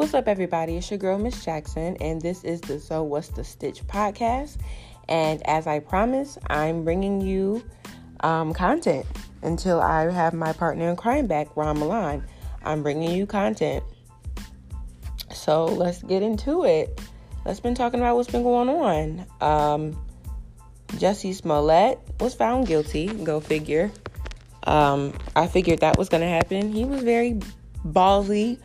What's up, everybody? It's your girl, Miss Jackson, and this is the So What's the Stitch podcast. And as I promised, I'm bringing you um, content until I have my partner in crime back, Ron Milan. I'm bringing you content. So let's get into it. Let's been talking about what's been going on. Um, Jussie Smollett was found guilty. Go figure. Um, I figured that was going to happen. He was very ballsy,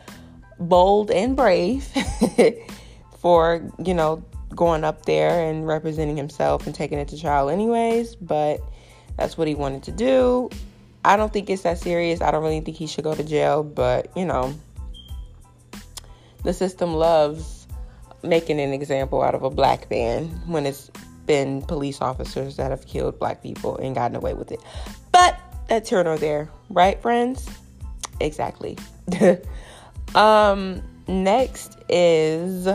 bold, and brave for you know going up there and representing himself and taking it to trial, anyways. But that's what he wanted to do. I don't think it's that serious. I don't really think he should go to jail, but you know, the system loves making an example out of a black man when it's been police officers that have killed black people and gotten away with it. But that's here nor there, right, friends? Exactly. um, next is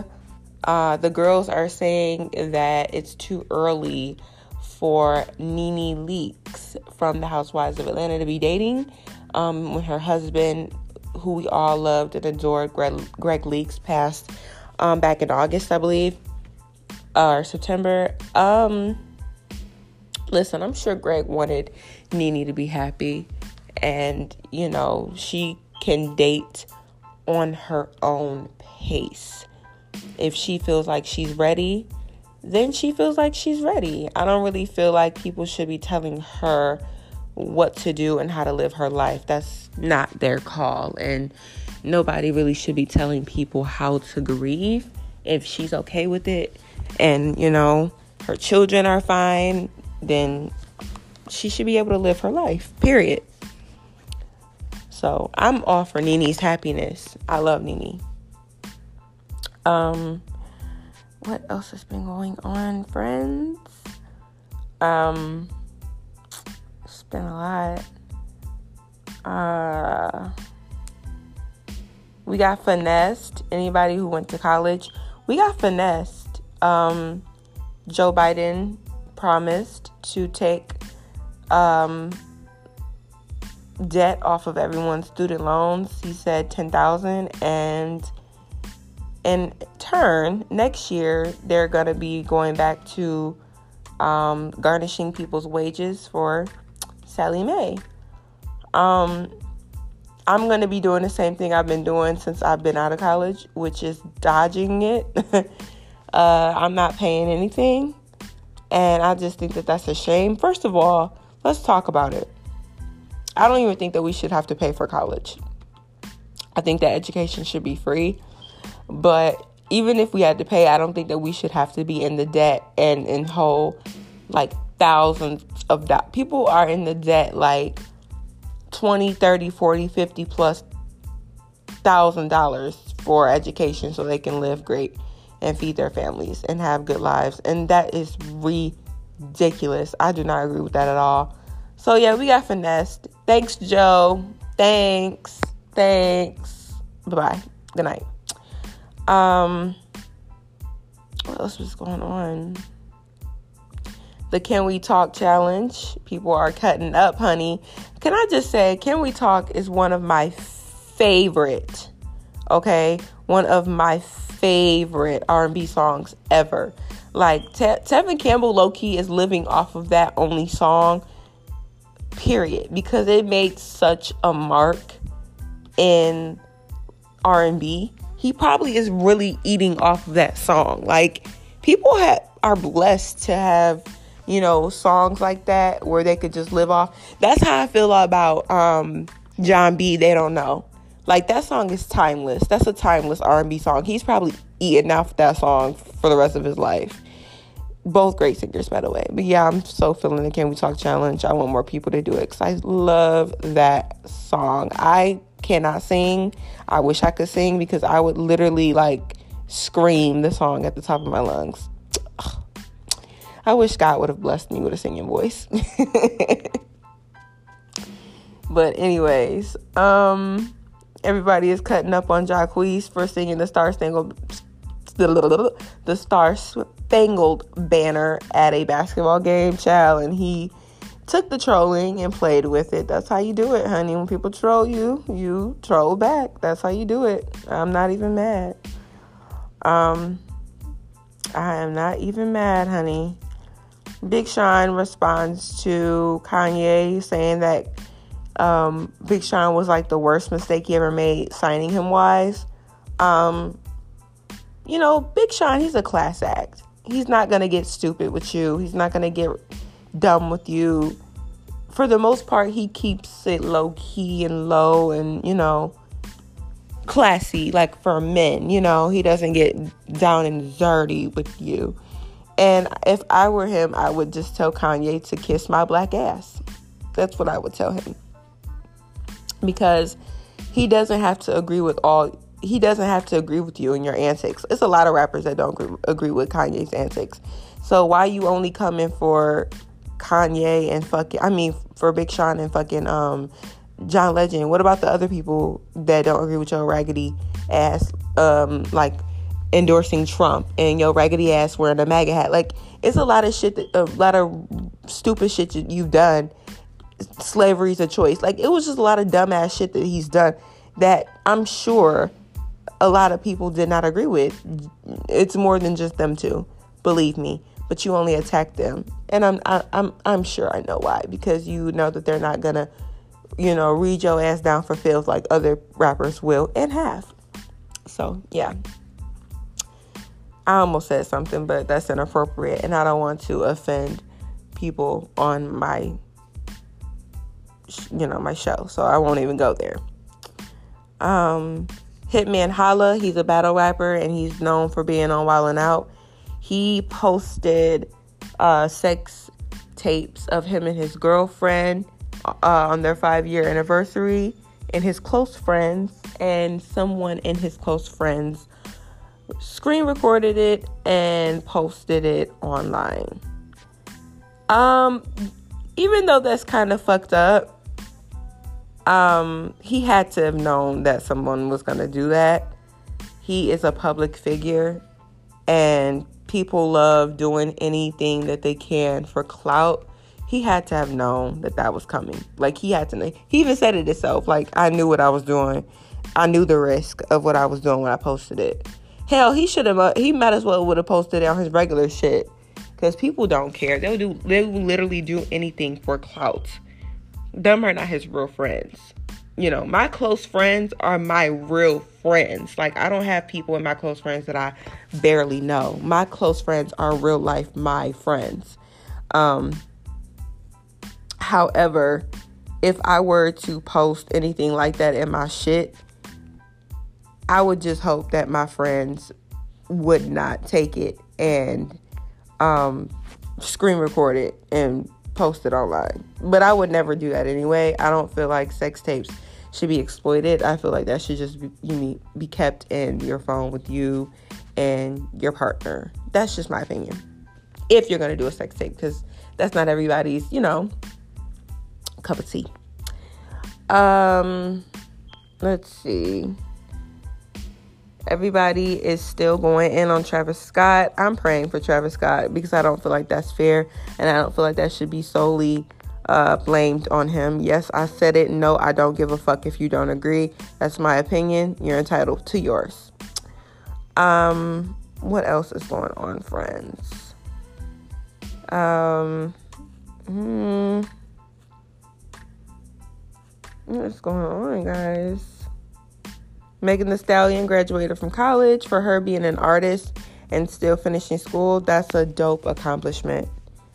uh, the girls are saying that it's too early for NeNe Leakes from the Housewives of Atlanta to be dating. Um, when her husband, who we all loved and adored, Greg, Greg Leakes, passed um, back in August, I believe, uh, or September. Um, listen, I'm sure Greg wanted NeNe to be happy, and you know, she can date on her own pace. If she feels like she's ready, then she feels like she's ready. I don't really feel like people should be telling her what to do and how to live her life. That's not their call. And nobody really should be telling people how to grieve if she's okay with it and, you know, her children are fine, then she should be able to live her life, period. So I'm all for NeNe's happiness. I love NeNe. Um, what else has been going on, friends? Um, it's been a lot. Uh, we got finessed. Anybody who went to college, we got finessed. Um, Joe Biden promised to take um, debt off of everyone's student loans. He said 10,000 and in turn, next year they're going to be going back to um, garnishing people's wages for Sallie Mae. Um, I'm going to be doing the same thing I've been doing since I've been out of college, which is dodging it. uh, I'm not paying anything. And I just think that that's a shame. First of all, let's talk about it. I don't even think that we should have to pay for college. I think that education should be free. But even if we had to pay, I don't think that we should have to be in the debt and in whole like thousands of dollars. People are in the debt like 20, 30, 40, 50 plus thousand dollars for education so they can live great and feed their families and have good lives. And that is ridiculous. I do not agree with that at all. So yeah, we got finessed. Thanks, Joe. Thanks. Thanks. Bye bye. Good night. Um, what else was going on? The Can We Talk challenge. People are cutting up, honey. Can I just say, Can We Talk is one of my favorite, okay? One of my favorite R&B songs ever. Like Te- Tevin Campbell low key is living off of that only song. Period, because it made such a mark in R&B he probably is really eating off of that song. Like people have, are blessed to have, you know, songs like that where they could just live off. That's how I feel about um, Jon B. They don't know. Like that song is timeless. That's a timeless R&B song. He's probably eating off that song for the rest of his life. Both great singers, by the way. But yeah, I'm so feeling the Can We Talk challenge. I want more people to do it because I love that song. I cannot sing. I wish I could sing because I would literally like scream the song at the top of my lungs. I wish God would have blessed me with a singing voice. but anyways, um everybody is cutting up on Jacquees for singing the Star Spangled the Star Spangled Banner at a basketball game, child, and he took the trolling and played with it. That's how you do it, honey. When people troll you, you troll back. That's how you do it. I'm not even mad. Um, I am not even mad, honey. Big Sean responds to Kanye saying that um, Big Sean was like the worst mistake he ever made signing him wise. Um, you know, Big Sean, he's a class act. He's not going to get stupid with you. He's not going to get dumb with you. For the most part, he keeps it low key and low and, you know, classy, like for men, you know, he doesn't get down and dirty with you. And if I were him, I would just tell Kanye to kiss my black ass. That's what I would tell him. Because he doesn't have to agree with all he doesn't have to agree with you and your antics. It's a lot of rappers that don't agree, with Kanye's antics. So why you only coming for Kanye and fucking I mean for Big Sean and fucking um John Legend? What about the other people that don't agree with your raggedy ass um like endorsing Trump and your raggedy ass wearing a MAGA hat. Like it's a lot of shit that a lot of stupid shit that you've done. Slavery's a choice. Like it was just a lot of dumbass shit that he's done that I'm sure a lot of people did not agree with. It's more than just them two, believe me. But you only attack them, and I'm I, I'm I'm sure I know why because you know that they're not gonna, you know, read your ass down for filth like other rappers will and have. So yeah. I almost said something, but that's inappropriate, and I don't want to offend people on my, you know, my show, so I won't even go there. Um, Hitman Holla, he's a battle rapper, and he's known for being on Wild Out. He posted uh, sex tapes of him and his girlfriend uh, on their five year anniversary, and his close friends, and someone in his close friends screen recorded it and posted it online. Um, even though that's kind of fucked up, um, he had to have known that someone was gonna do that. He is a public figure, and people love doing anything that they can for clout. He had to have known that that was coming. Like he had to know. He even said it himself. Like I knew what I was doing. I knew the risk of what I was doing when I posted it. Hell, he should have. Uh, he might as well would have posted it on his regular shit. Cause people don't care. They'll do. They will literally do anything for clout. Them are not his real friends. You know, my close friends are my real friends. Like I don't have people in my close friends that I barely know. My close friends are real life my friends. Um. However, if I were to post anything like that in my shit, I would just hope that my friends would not take it and um, screen record it and post it online. But I would never do that anyway. I don't feel like sex tapes should be exploited. I feel like that should just be, you be kept in your phone with you and your partner. That's just my opinion. If you're going to do a sex tape, because that's not everybody's, you know, cup of tea. Um, let's see. Everybody is still going in on Travis Scott. I'm praying for Travis Scott because I don't feel like that's fair and I don't feel like that should be solely uh, blamed on him. Yes, I said it. No, I don't give a fuck if you don't agree. That's my opinion. You're entitled to yours. Um, what else is going on, friends? Um, hmm, what's going on, guys? Megan Thee Stallion graduated from college. For her being an artist and still finishing school, that's a dope accomplishment.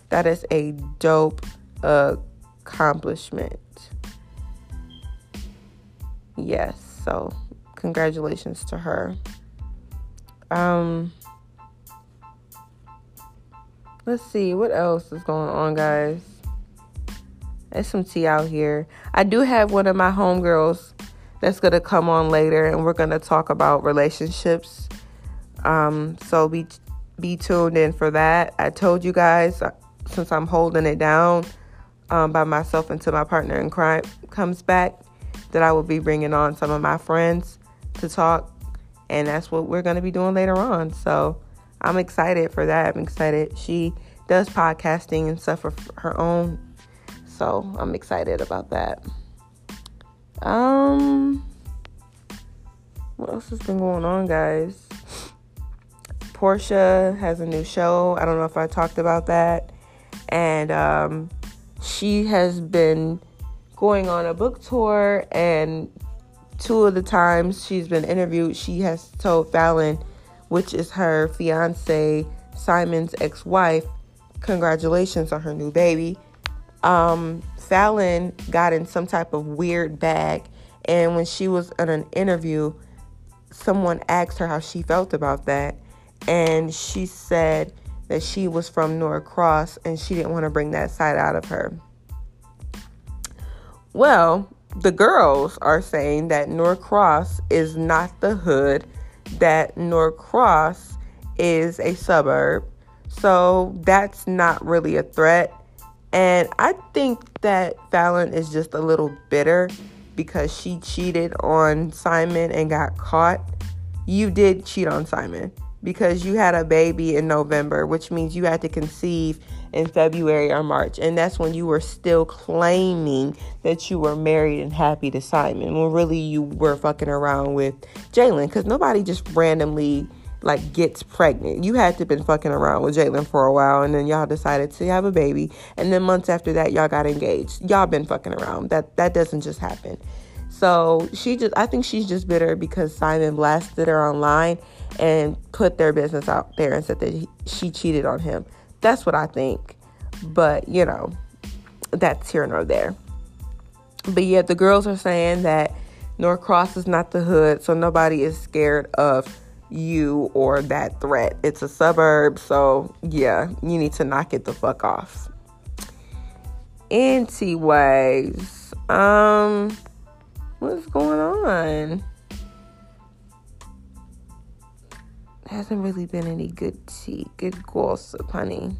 That is a dope accomplishment. Yes, so congratulations to her. Um let's see what else is going on, guys. There's some tea out here. I do have one of my homegirls that's going to come on later and we're going to talk about relationships. Um, so be be tuned in for that. I told you guys uh, since I'm holding it down um, by myself until my partner in crime comes back that I will be bringing on some of my friends to talk and that's what we're going to be doing later on. So I'm excited for that. I'm excited. She does podcasting and stuff for her own So I'm excited about that. Um, what else has been going on, guys? Portia has a new show. I don't know if I talked about that. And um, she has been going on a book tour, and two of the times she's been interviewed, she has told Falynn, which is her fiance, Simon's ex wife, congratulations on her new baby. Um, Falynn got in some type of weird bag, and when she was in an interview, someone asked her how she felt about that, and she said that she was from Norcross and she didn't want to bring that side out of her. Well, the girls are saying that Norcross is not the hood, that Norcross is a suburb. So that's not really a threat. And I think that Falynn is just a little bitter because she cheated on Simon and got caught. You did cheat on Simon because you had a baby in November, which means you had to conceive in February or March. And that's when you were still claiming that you were married and happy to Simon when really you were fucking around with Jalen because nobody just randomly like gets pregnant. You had to been fucking around with Jalen for a while and then y'all decided to have a baby and then months after that y'all got engaged. Y'all been fucking around. That that doesn't just happen. So she just I think she's just bitter because Simon blasted her online and put their business out there and said that he, she cheated on him. That's what I think. But, you know, that's here nor there. But yet the girls are saying that Norcross is not the hood, so nobody is scared of you or that threat. It's a suburb, so yeah, you need to knock it the fuck off. Anyways, um, what's going on? hasn't really been any good tea, good gossip, honey.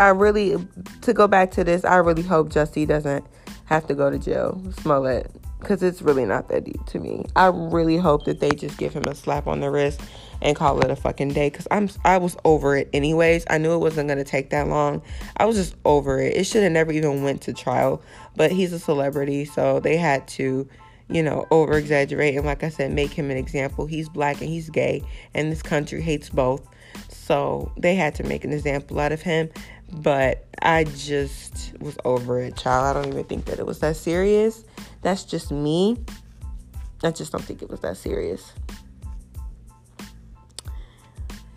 I really, to go back to this, I really hope Jussie doesn't have to go to jail, Smollett, because it's really not that deep to me. I really hope that they just give him a slap on the wrist and call it a fucking day, because I'm I was over it anyways. I knew it wasn't gonna take that long. I was just over it. It should have never even went to trial, but he's a celebrity, so they had to you know, over exaggerate and, like I said, make him an example. He's black and he's gay, and this country hates both. So they had to make an example out of him. But I just was over it, child. I don't even think that it was that serious. That's just me. I just don't think it was that serious.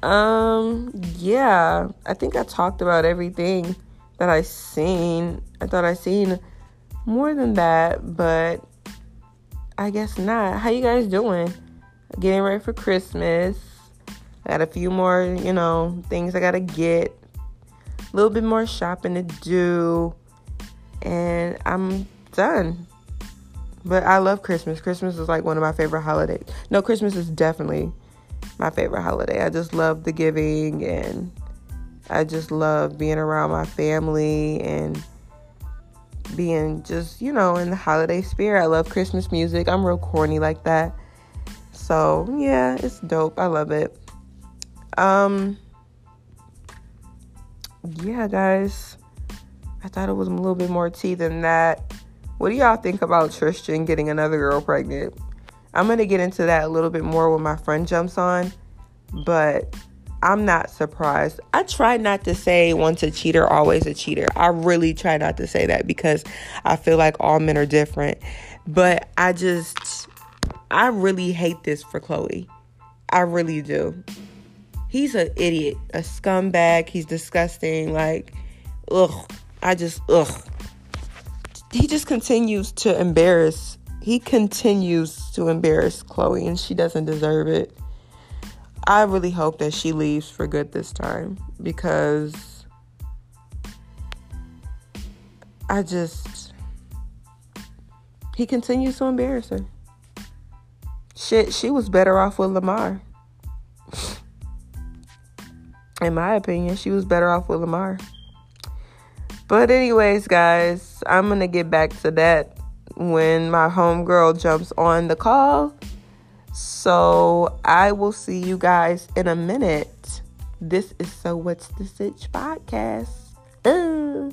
Um, yeah, I think I talked about everything that I seen. I thought I seen more than that, but I guess not. How you guys doing? Getting ready for Christmas. I got a few more, you know, things I gotta get. A little bit more shopping to do. And I'm done. But I love Christmas. Christmas is like one of my favorite holidays. No, Christmas is definitely my favorite holiday. I just love the giving and I just love being around my family and being just, you know, in the holiday spirit. I love Christmas music. I'm real corny like that. So, yeah, it's dope. I love it. Um yeah, guys. I thought it was a little bit more tea than that. What do y'all think about Tristan getting another girl pregnant? I'm going to get into that a little bit more when my friend jumps on, but I'm not surprised. I try not to say once a cheater, always a cheater. I really try not to say that because I feel like all men are different. But I just, I really hate this for Khloe. I really do. He's an idiot, a scumbag. He's disgusting. Like, ugh. I just, ugh. He just continues to embarrass. He continues to embarrass Khloe, and she doesn't deserve it. I really hope that she leaves for good this time because I just he continues to embarrass her. Shit, she was better off with Lamar. In my opinion, she was better off with Lamar. But anyways, guys, I'm gonna get back to that when my homegirl jumps on the call. So I will see you guys in a minute. This is So What's the Sitch podcast. Uh,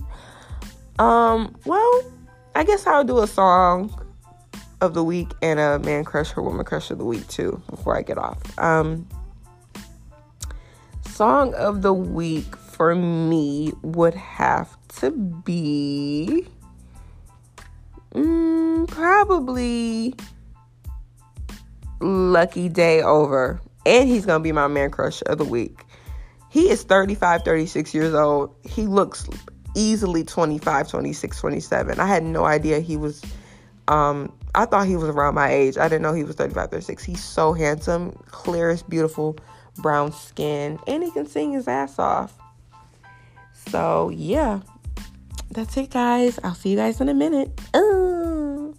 um, well, I guess I'll do a song of the week and a man crush or woman crush of the week too before I get off. Um, song of the week for me would have to be mm, probably Lucky Daye Over. And he's to be my man crush of the week. He is 35, 36 years old. He looks easily 25, 26, 27. I had no idea he was um I thought he was around my age. I didn't know he was 35, 36. He's so handsome, clearest, beautiful brown skin, and he can sing his ass off. So, yeah. That's it, guys. I'll see you guys in a minute. Uh.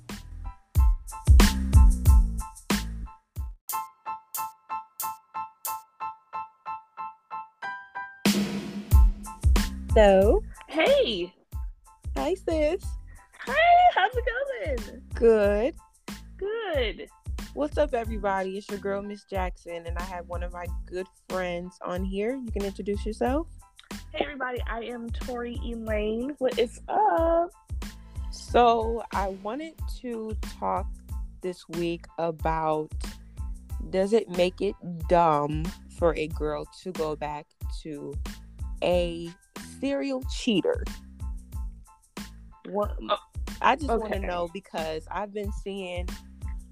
So, Hey, hi, sis. hi, how's it going? Good. Good. What's up, everybody? It's your girl, Miss Jackson, and I have one of my good friends on here. You can introduce yourself. Hey, everybody, I am Tori Elaine. What is up? So, I wanted to talk this week about does it make it dumb for a girl to go back to a serial cheater? What, Oh, I just want to know because I've been seeing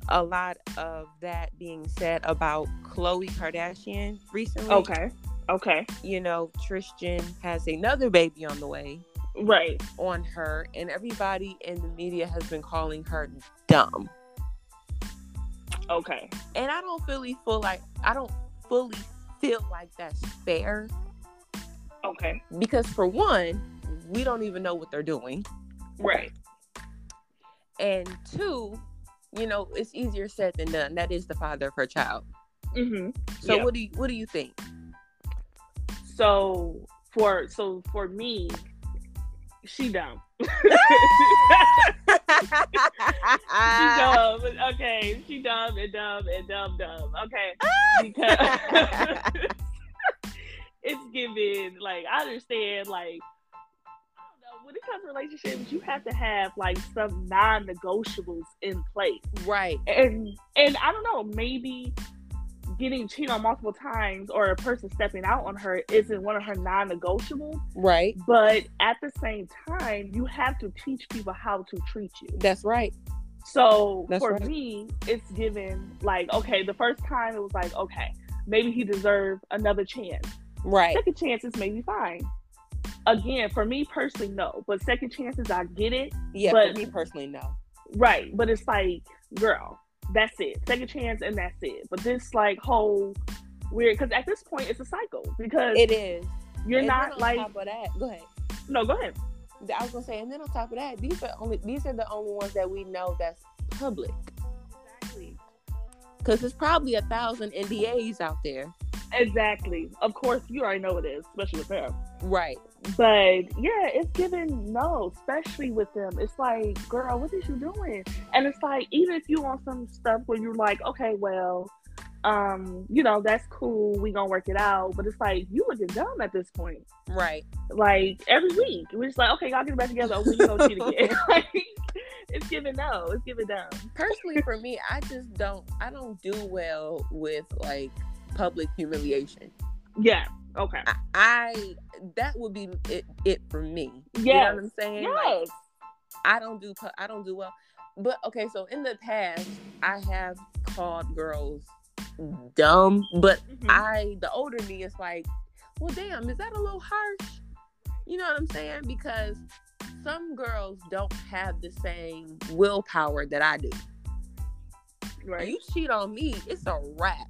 a lot of that being said about Khloe Kardashian recently. Okay. Okay. You know, Tristan has another baby on the way Right. on her, and everybody in the media has been calling her dumb. Okay. And I don't fully feel like I don't fully feel like that's fair Okay. because for one, we don't even know what they're doing, Right. and two, you know, it's easier said than done. That is the father of her child. Mm-hmm. So what do you what do you think? So for so for me, she dumb. she dumb. Okay, she dumb and dumb and dumb dumb. Okay, ah! because it's given like I understand like I know when it comes to relationships, you have to have like some non-negotiables in place, right. and and I don't know maybe getting cheated on multiple times or a person stepping out on her isn't one of her non-negotiables Right. but at the same time you have to teach people how to treat you That's right. so That's for right. me, it's given like okay, the first time it was like okay, maybe he deserved another chance. Right. Second chances maybe fine. Again, for me personally, no. But second chances, I get it. Yeah, but- for me personally, no. Right. But it's like, girl, that's it. Second chance and that's it. But this like whole weird because at this point it's a cycle because It is. you're And not like top of that. Go ahead. no. Go ahead. I was gonna say, and then on top of that, these are only these are the only ones that we know that's public. Exactly. Because there's probably a thousand NDAs out there. Exactly. Of course, you already know it is, especially with them. Right. But yeah, it's given no, especially with them. It's like, girl, what is you doing? And it's like, even if you want some stuff where you're like, okay, well, um, you know, that's cool, we gonna work it out. But it's like you looking dumb at this point. Right. Like every week. We're just like, okay, y'all get back together, oh, you gonna cheat again. like it's giving no, it's giving dumb. Personally, for me, I just don't. I don't do well with like public humiliation. Yeah. Okay. I, I that would be it, it for me. You know what I'm saying? Like, Yes. I don't do I don't do well. But okay, so in the past, I have called girls dumb, but Mhm. I the older me is like, well, damn, is that a little harsh? You know what I'm saying? Because some girls don't have the same willpower that I do. Right. you cheat on me, it's a wrap.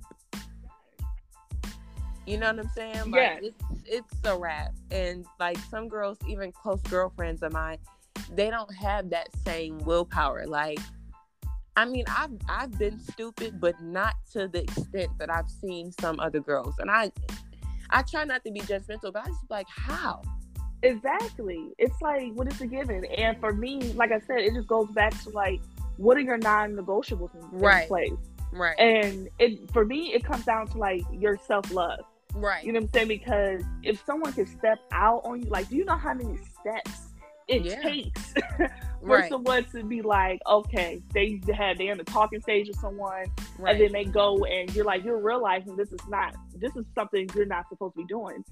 You know what I'm saying? Like Yes. it's it's a wrap. And like some girls, even close girlfriends of mine, they don't have that same willpower. Like I mean, I've I've been stupid, but not to the extent that I've seen some other girls. And I I try not to be judgmental, but I just be like, how? Exactly. It's like what is a given? And for me, like I said, it just goes back to like what are your non-negotiables in, in Right. place? Right. And it for me, it comes down to like your self-love. Right. You know what I'm saying? Because if someone can step out on you, like, do you know how many steps it yeah. takes for right. someone to be like, okay, they had they're in the talking stage with someone, right. and then they go and you're like, you're realizing this is not this is something you're not supposed to be doing.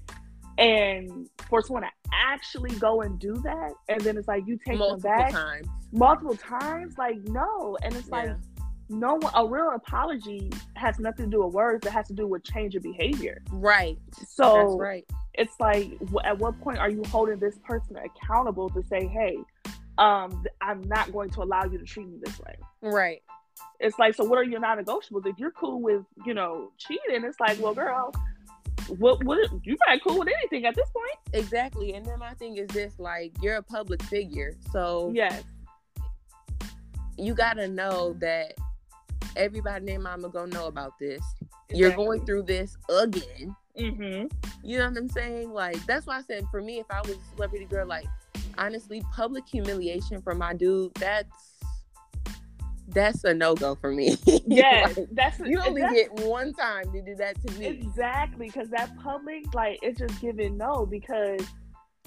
And for someone to actually go and do that, and then it's like you take multiple them back times. multiple times, like no, and it's yeah. like no a real apology has nothing to do with words. It has to do with change of behavior. Right. So That's right. it's like at what point are you holding this person accountable to say hey um i'm not going to allow you to treat me this way. Right. It's like so what are your non-negotiables? If you're cool with you know cheating it's like well girl what what you not cool with anything at this point. Exactly. And then my thing is this like you're a public figure. So yes. you gotta know that everybody named mama gonna know about this. Exactly. You're going through this again. Mm-hmm. You know what I'm saying? Like that's why I said for me, if I was a celebrity girl, like honestly, public humiliation for my dude, that's that's a no go for me. Yeah, like, that's you only get one time to do that to me. Exactly, because that public, like, it's just giving no because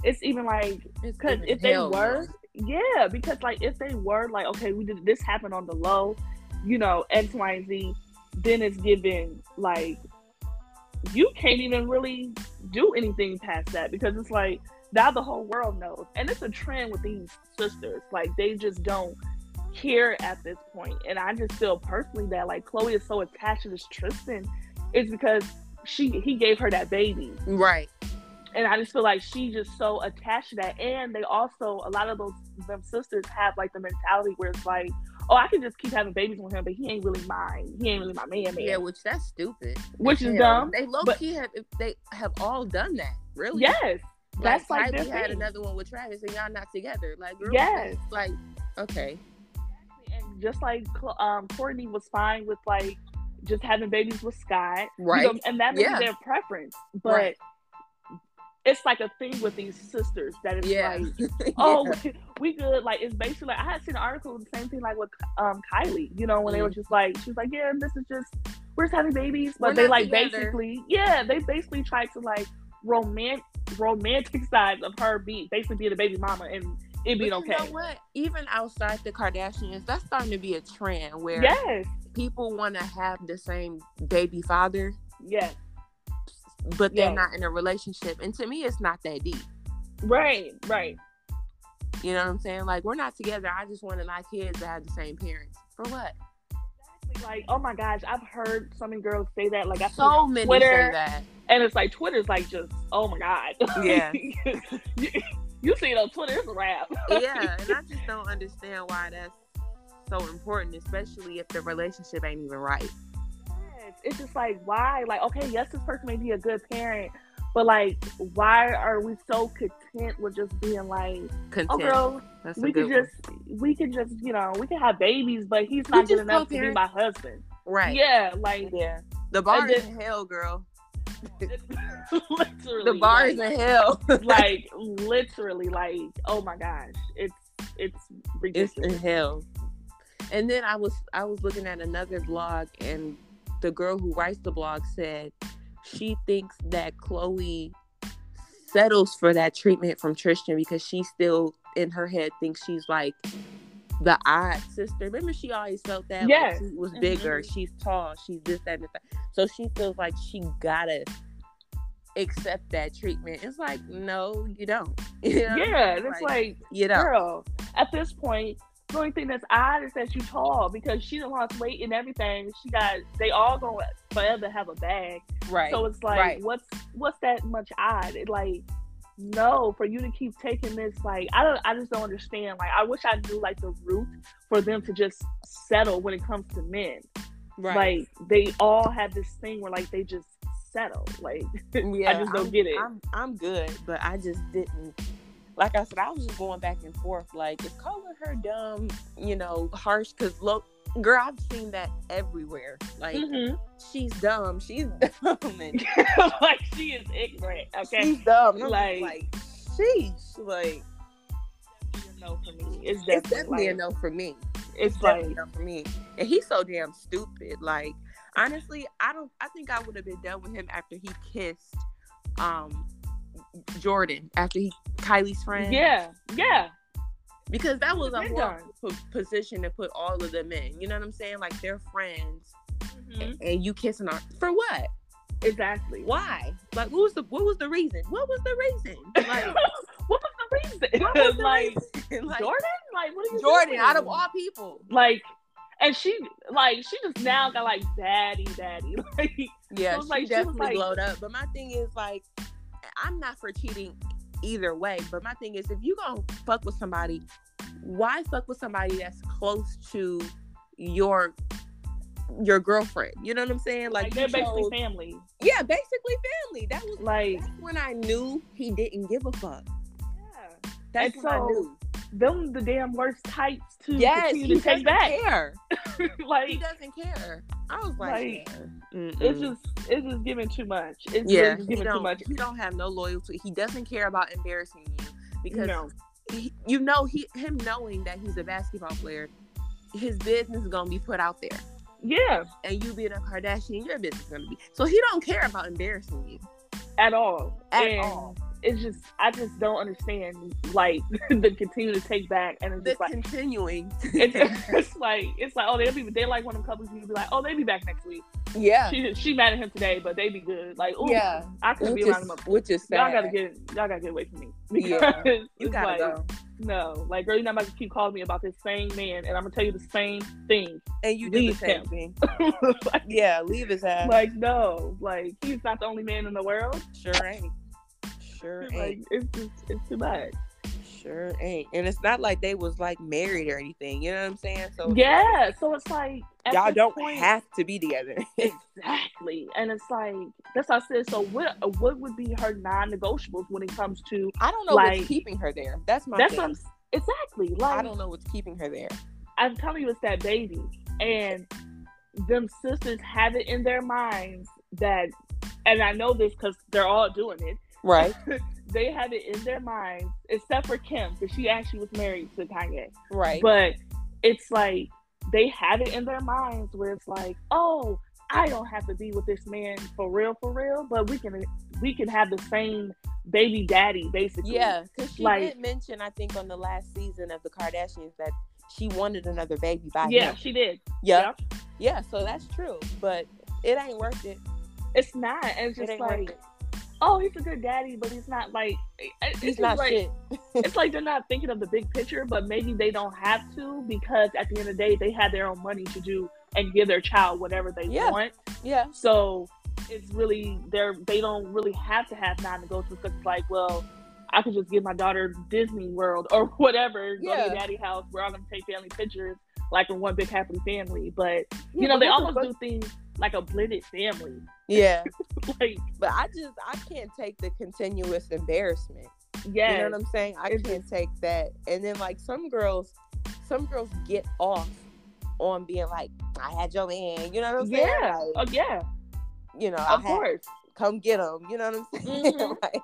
it's even like because if they were, yeah, because like if they were like, okay, we did this happened on the low, you know, X, Y, and Z, then it's given like you can't even really do anything past that because it's like now the whole world knows. And it's a trend with these sisters. Like they just don't care at this point. And I just feel personally that like Khloe is so attached to this Tristan is because she he gave her that baby. Right. And I just feel like she's just so attached to that. And they also a lot of those them sisters have like the mentality where it's like, oh, I can just keep having babies with him, but he ain't really mine. He ain't really my man, man. Yeah, which that's stupid. Which is dumb. They low key have they have all done that. Really? Yes. Like, that's like Kylie had another one with Travis, and y'all not together. Like, girl, yes. Like, okay. And just like um, Kourtney was fine with like just having babies with Scott, right? You know, and that was yeah. their preference, but. Right it's like a thing with these sisters that it's yeah. like, oh, yeah. we, good. Like it's basically like I had seen an article the same thing like with um Kylie, you know, when mm. they were mm. just like she was like, yeah, this is just we're just having babies, but we're they like together. basically, yeah, they basically tried to like romantic romantic sides of her being basically being a baby mama and it being okay. You know what? Even outside the Kardashians, that's starting to be a trend where yes, people want to have the same baby father. Yes but they're not in a relationship. And to me, it's not that deep. Right, right. You know what I'm saying? Like, we're not together. I just wanted my kids to have the same parents. For what? Exactly. Like, oh my gosh, I've heard so many girls say that. Like, I so many Twitter, say that. And it's like, Twitter's like just, oh my God. Yeah. you, see it on Twitter, it's a rap. yeah, and I just don't understand why that's so important, especially if the relationship ain't even right it's just like why? Like, okay, yes, this person may be a good parent, but like, why are we so content with just being like, oh, content. oh, girl, That's we could just, we could just, you know, we can have babies, but he's not good enough to be my husband. Right. Yeah. Like, yeah. The bar is in hell, girl. literally, the bar like, is in hell. like literally, like oh my gosh, it's it's ridiculous. It's in hell. And then I was I was looking at another blog and the girl who writes the blog said she thinks that Khloe settles for that treatment from Tristan because she still in her head thinks she's like the odd sister. Remember, she always felt that. Yeah, like she was bigger. Mm-hmm. She's tall. She's this, that, and that. So she feels like she gotta accept that treatment. It's like, no, you don't. You know? Yeah, it's like, like you know, girl. At this point, the only thing that's odd is that you tall because she done lost weight and everything. She got they all gonna forever have a bag. Right. So it's like right. what's what's that much odd? It like no, for you to keep taking this like I don't I just don't understand. Like I wish I knew like the root for them to just settle when it comes to men. Right. Like they all have this thing where like they just settle. Like yeah, I just don't I'm, get it. I'm I'm good, but I just didn't like I said, I was just going back and forth. Like, is calling her dumb, you know, harsh? Because look, girl, I've seen that everywhere. Like, mm-hmm. she's dumb. She's dumb. And, like, she is ignorant. Okay, she's dumb. Like, she's like, sheesh. Like, no for me. It's definitely, it's definitely like, a no for me. It's, it's like no for me. And he's so damn stupid. Like, honestly, I don't. I think I would have been done with him after he kissed um Jordan after he Kylie's friend. Yeah, yeah. Because that was a horrible position to put all of them in. You know what I'm saying? Like they're friends, mm-hmm. and you kissing her for what? Exactly. Why? Like, what was the what was the reason? What was the reason? Like, what was the reason? Was the like, reason? like, Jordan? Like, what are you Jordan, doing? out of all people. Like, and she like she just now got like daddy, daddy. Like, yeah, so she like, definitely she like, glowed up. But my thing is like, I'm not for cheating either way. But my thing is, if you gonna fuck with somebody, why fuck with somebody that's close to your your girlfriend. You know what I'm saying? Like, like they're basically chose, family. Yeah, basically family. That was like when I knew he didn't give a fuck. Yeah, that's and when so, I knew. Them the damn worst types to yes, continue to take back. Care. like he doesn't care. I was like, like it's just it's just giving too much. It's yeah, just giving too much. He don't have no loyalty. He doesn't care about embarrassing you because no. he, you know he him knowing that he's a basketball player, his business is gonna be put out there. Yeah. And you being a Kardashian, your business is gonna be. So he don't care about embarrassing you. At all. At and all. It's just I just don't understand like the continue to take back and it's the just like continuing. it's, like it's like oh they'll be they like one of them couples you be like oh they be back next week. Yeah. She she mad at him today, but they be good. Like ooh, yeah, I could be around them. Which is sad. Y'all gotta get y'all gotta get away from me. Because yeah. You gotta like, go. No, like girl, you're not about to keep calling me about this same man, and I'm gonna tell you the same thing. And you do leave the same him. thing. like, yeah, leave his ass. Like no, like he's not the only man in the world. Sure ain't. Sure ain't. Like it's just it's too much. Sure ain't. And it's not like they was like married or anything. You know what I'm saying? So yeah. Like, so it's like y'all don't point, have to be together. exactly. And it's like that's what I said. So what what would be her non-negotiables when it comes to? I don't know like, what's keeping her there. That's my. That's thing. what I'm, exactly. Like I don't know what's keeping her there. I'm telling you, it's that baby, and them sisters have it in their minds that, and I know this because they're all doing it. Right. they had it in their minds, except for Kim, because she actually was married to Kanye. Right. But it's like they had it in their minds where it's like, oh, I don't have to be with this man for real, for real, but we can we can have the same baby daddy, basically. Yeah, because she like, did mention, I think, on the last season of the Kardashians that she wanted another baby by yeah, him. she did. Yeah. yeah, yeah. So that's true, but it ain't worth it. It's not. It's just it like oh, he's a good daddy, but he's not like he's not like, shit. it's like they're not thinking of the big picture, but maybe they don't have to because at the end of the day, they have their own money to do and give their child whatever they yeah. want. Yeah. So it's really they're they don't really have to have non-negotiables because it's like, well, I could just give my daughter Disney World or whatever, yeah. go to daddy house. We're all gonna take family pictures like in one big happy family. But you know, they almost do things like a blended family. Yeah. like, but I just I can't take the continuous embarrassment. Yeah. You know what I'm saying? I can't take that. And then like some girls, some girls get off on being like, I had your man. You know what I'm saying? Yeah. Like, oh yeah. You know, of course. Come get them. You know what I'm saying? Mm-hmm. like.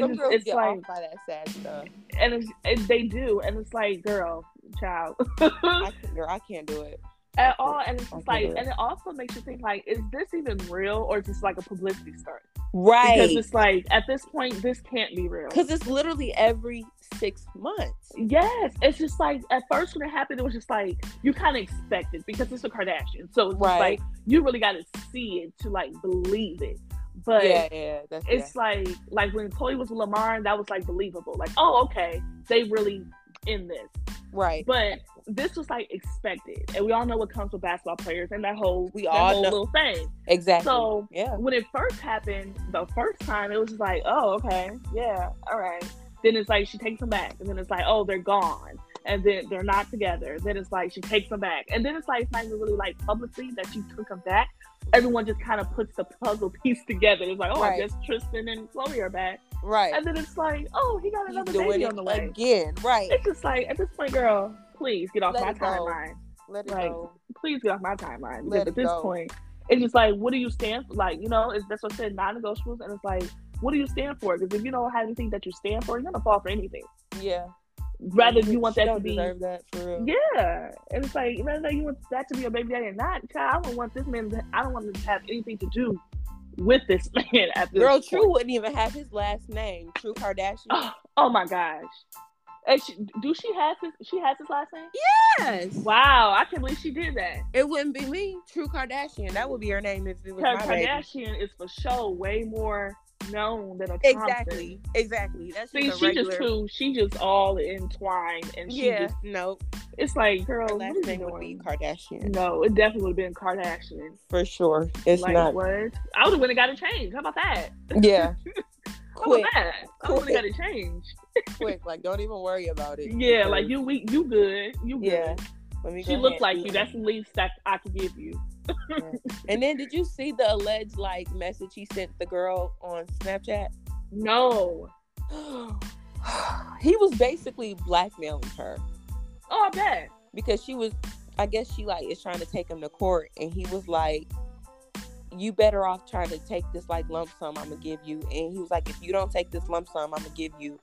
Some it's, girls it's get like, off by that sad stuff, and it's, it, they do, and it's like, girl, child, I, girl, I can't do it at all. And it's just like, it. and it also makes you think like, is this even real or just like a publicity stunt? Right. Because it's like at this point, this can't be real. Because it's literally every six months. Yes, it's just like at first when it happened, it was just like you kind of expect it because it's a Kardashian, so it's right. like you really got to see it to like believe it. But yeah, yeah, it's yeah. like like when Khloe was with Lamar, that was like believable. Like, oh, okay, they really in this. Right. But this was like expected, and we all know what comes with basketball players and that whole we that all whole know. little thing. Exactly. So yeah, when it first happened, the first time it was just like, oh, okay, yeah, all right. Then it's like she takes them back, and then it's like, oh, they're gone, and then they're not together. Then it's like she takes them back, and then it's like it's not even really like publicly that she took them back. Everyone just kind of puts the puzzle piece together. It's like, oh, right. I guess Tristan and Khloe are back. Right. And then it's like, oh, he got another baby on the way. Again, right. It's just like at this point, girl, please get off Let my timeline. Let it like, go. Please get off my timeline. Let because at this go. point, it's just like, what do you stand for? Like, you know, it's, that's what I said, non-negotiables. And it's like, what do you stand for? Because if you don't have anything that you stand for, you're gonna fall for anything. Yeah. Rather you want that to be that for real. yeah, and it's like rather you want that to be your baby daddy or not. Child, I don't want this man. To, I don't want him to have anything to do with this man at this Girl, point. True wouldn't even have his last name. True Kardashian. Oh, oh my gosh. She, do she have his? She has his last name. yes. Wow, I can't believe she did that. It wouldn't be me. True Kardashian. That would be her name if it was Her my baby. Kardashian is for sure way more known than a Exactly. Exactly. That's See, just a she regular. just too. She just all entwined, and she yeah. just. No. It's like, girl, Her last name would be? Kardashian No, it definitely would have been Kardashian. for sure. It's like not. what? I would have went and got a change. How about that? Yeah. How Quick. about that? I would have got it change. Quick. Like, don't even worry about it. Yeah, because- like you, we, you good. You good. Yeah. Let me She looks like you. That's the least that I could give you. And then did you see the alleged like message he sent the girl on Snapchat? No. he was basically blackmailing her Oh, I bet. because she was I guess she like is trying to take him to court and he was like you better off trying to take this like lump sum I'm gonna give you and he was like if you don't take this lump sum I'm gonna give you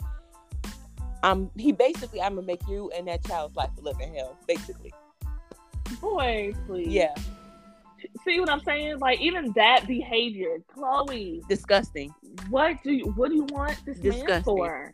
I'm he basically I'm gonna make you and that child's life live in hell basically Boy, please. yeah See what I'm saying? Like even that behavior, Khloe. disgusting What do you? What do you want this man Disgusting. for?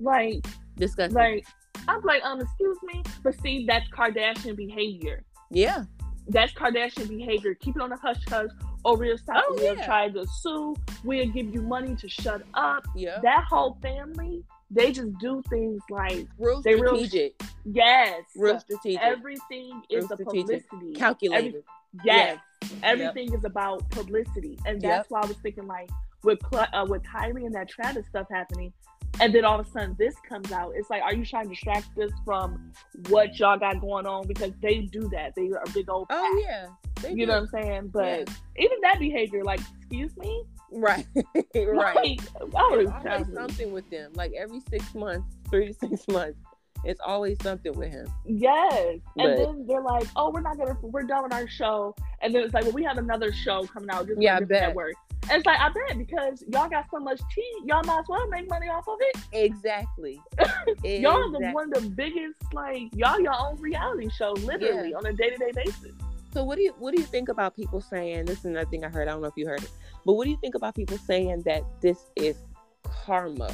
Like, disgusting like I'm like, um, excuse me, but see, that's Kardashian behavior. yeah That's Kardashian behavior. Keep it on the hush hush. Or we'll stop. Oh, we'll yeah. try to sue. We'll give you money to shut up. yeah That whole family, they just do things like real they real- strategic yes, real strategic everything is Real a strategic. publicity. calculated Yes, everything is about publicity, and Yep. that's why I was thinking like with Cl- uh, with Kylie and that Travis stuff happening, and then all of a sudden this comes out. It's like, are you trying to distract us from what y'all got going on? Because they do that. They are big old. oh yeah you do. know what I'm saying? But Yeah. even that behavior, like, excuse me, Right, right. Like, I It's would always something with them. Like every six months, three to six months, it's always something with him. Yes. But- and then they're like, oh, we're not gonna, we're done with our show. And then it's like, well, we have another show coming out. Just Yeah, I on a different bet. network. And it's like, I bet because y'all got so much tea, y'all might as well make money off of it. Exactly. Y'all are the one of the biggest, like, y'all your own reality show, literally on a day to day basis. So what do you what do you think about people saying this is another thing I heard, I don't know if you heard it, but what do you think about people saying that this is karma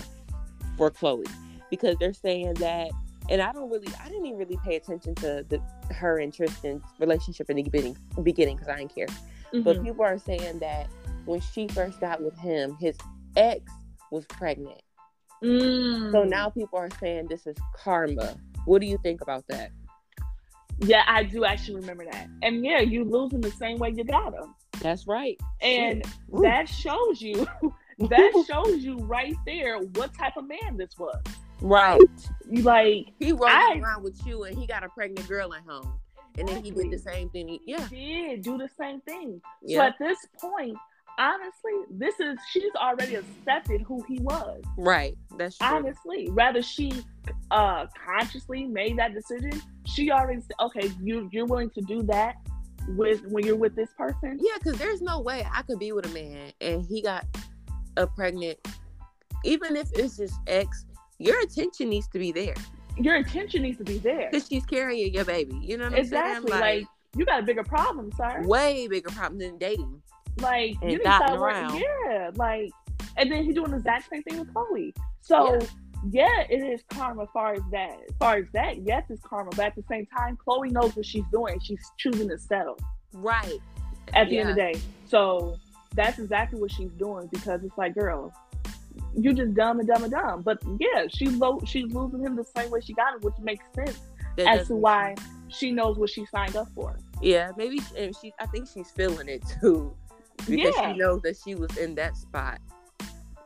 for Khloe? Because they're saying that and I don't really I didn't even really pay attention to the her and Tristan's relationship in the beginning beginning because I didn't care. But Mhm. people are saying that when she first got with him, his ex was pregnant. Mm. So now people are saying this is karma. What do you think about that? yeah, I do actually remember that. And yeah, you losing the same way you got them. That's right. And that shows you, that shows you right there what type of man this was. Right. You like, He rolling I- around with you and he got a pregnant girl at home. And then he did the same thing. He- yeah. did do the same thing. So at this point, honestly, this is she's already accepted who he was. Right. That's true. Honestly, rather she uh consciously made that decision, she already said, okay, you you're willing to do that with when you're with this person. Yeah, because there's no way I could be with a man and he got a pregnant, even if it's just ex, your attention needs to be there Your intention needs to be there. because she's carrying your baby. You know what Exactly. I'm saying? Like, you got a bigger problem, sir. way bigger problem than dating. Like And you need to start working. around. Yeah. Like and then he's doing the exact same thing with Khloe. So yeah. it is karma as far as that. As far as that, yes, it's karma. But at the same time, Khloe knows what she's doing. She's choosing to settle Right. at the end of the day. So that's exactly what she's doing because it's like, girl, you just dumb and dumb and dumb. But yeah, she lo- she's losing him the same way she got him, which makes sense That as to why she knows what she signed up for. Yeah, maybe, and she. I think she's feeling it too, because Yeah. she knows that she was in that spot.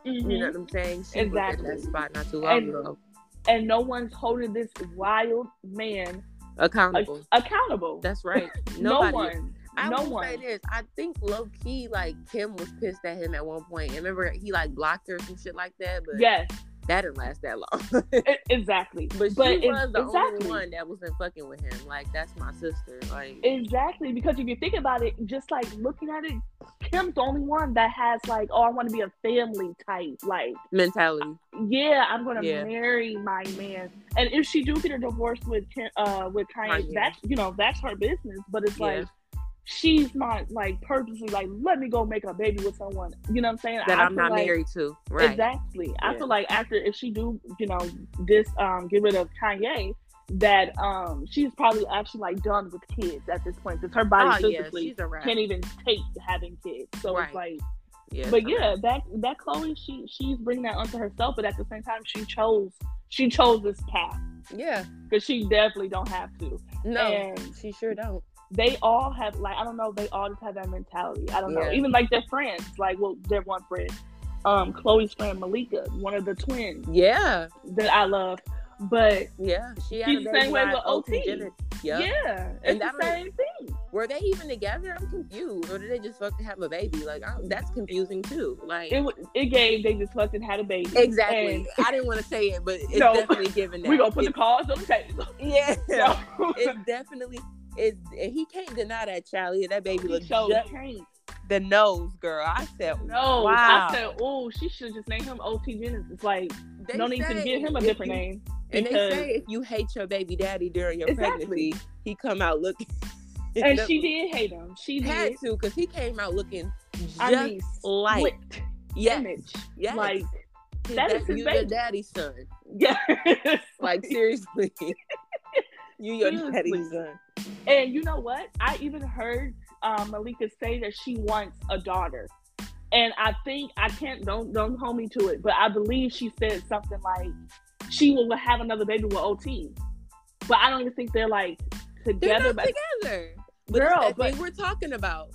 You know mm-hmm. what I'm saying? She was in Exactly. that spot not too long And- ago. And no one's holding this wild man Accountable. accountable. That's right. no Nobody. one. I no will one. say this. I think low key, like Kim was pissed at him at one point. And remember, he like blocked her or some shit like that. But Yes. that didn't last that long. exactly. But, but she was the exactly. only one that wasn't fucking with him. Like that's my sister. Like exactly because if you think about it, just like looking at it, Kim's the only one that has like, oh, I want to be a family type, like mentality. Yeah, I'm gonna Yeah. marry my man. And if she do get a divorce with Kim, uh with Kanye, Kanye. that's you know that's her business. But it's Yeah. like she's not like purposely like let me go make a baby with someone. You know what I'm saying? That I I'm not like- married to. Right. Exactly. I feel like after if she do, you know, this um get rid of Kanye, that um she's probably actually like done with kids at this point because her body Oh yeah, physically wrap. can't even take having kids. So Right. it's like, Yeah, but yeah, that that Khloe, she she's bringing that onto herself, but at the same time, she chose she chose this path yeah. because she definitely don't have to. No, And she sure don't. They all have like I don't know, they all just have that mentality. I don't know. Even like their friends, like well, their one friend, um, Khloe's friend Malika, one of the twins Yeah, that I love. But yeah. She had She's the same way with OT. Yep. yeah, And it's the was- same thing. Were they even together? I'm confused. Or did they just fucking have a baby? Like I, that's confusing too. Like It it gave they just fucking had a baby. exactly. And I didn't want to say it, but it's No. definitely given that. we gonna put the It- cards on the table. yeah. No. It's definitely. It, he can't deny that Charlie. That baby looks showed just the nose, girl. I said, No, wow. I said, oh, she should just name him OT Genesis. Like, They no need to give him a different you- name. And they say if you hate your baby daddy during your Exactly. pregnancy, he come out looking. And she did hate him. She had did. to because he came out looking just I mean, like yes, image. yes. Like, His that is you your baby. daddy's son. yeah. Like seriously, you your Seriously. daddy's son. And you know what? I even heard um, Malika say that she wants a daughter. And I think I can't don't don't hold me to it, but I believe she said something like she will have another baby with OT. But I don't even think they're like together. They're together. not But together. But Girl, it's but- we're talking about.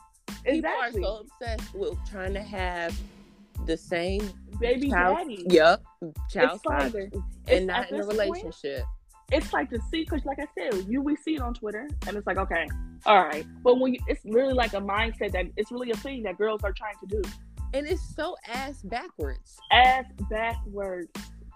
exactly, People are so obsessed with trying to have the same baby child. daddy. Yep, child It's like- father, it's- and not in a this point, relationship. It's like the secret, like I said, you we see it on Twitter, and it's like, okay, all right, but when you, it's really like a mindset that it's really a thing that girls are trying to do, And it's so ass backwards. ass backwards,